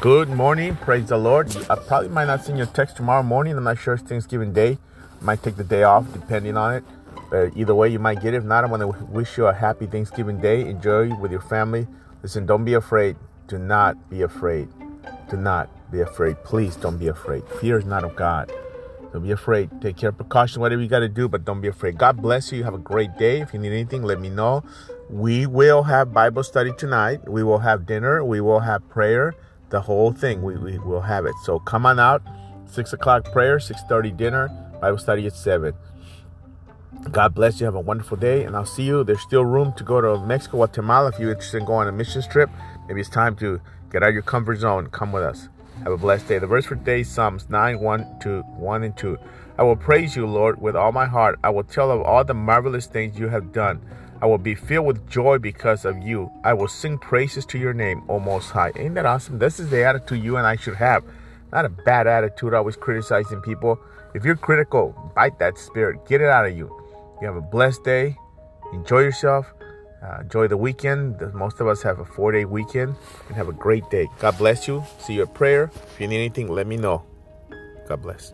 Good morning. Praise the Lord. I probably might not send you a text tomorrow morning. I'm not sure it's Thanksgiving Day. Might take the day off depending on it. But either way, you might get it. If not, I want to wish you a happy Thanksgiving Day. Enjoy with your family. Listen, don't be afraid. Do not be afraid. Do not be afraid. Please don't be afraid. Fear is not of God. Don't be afraid. Take care of precaution, whatever you got to do, but don't be afraid. God bless you. Have a great day. If you need anything, let me know. We will have Bible study tonight. We will have dinner. We will have prayer. The whole thing. We, we will have it. So come on out. Six o'clock prayer, six thirty dinner, Bible study at seven. God bless you. Have a wonderful day, and I'll see you. There's still room to go to Mexico, Guatemala if you're interested in going on a mission trip. Maybe it's time to get out of your comfort zone. Come with us. Have a blessed day. The verse for today Psalms 9 1 to 1 and 2. I will praise you, Lord, with all my heart. I will tell of all the marvelous things you have done. I will be filled with joy because of you. I will sing praises to your name, O Most High. Ain't that awesome? This is the attitude you and I should have. Not a bad attitude, always criticizing people. If you're critical, bite that spirit. Get it out of you. You have a blessed day. Enjoy yourself. Uh, enjoy the weekend. Most of us have a four day weekend and have a great day. God bless you. See you at prayer. If you need anything, let me know. God bless.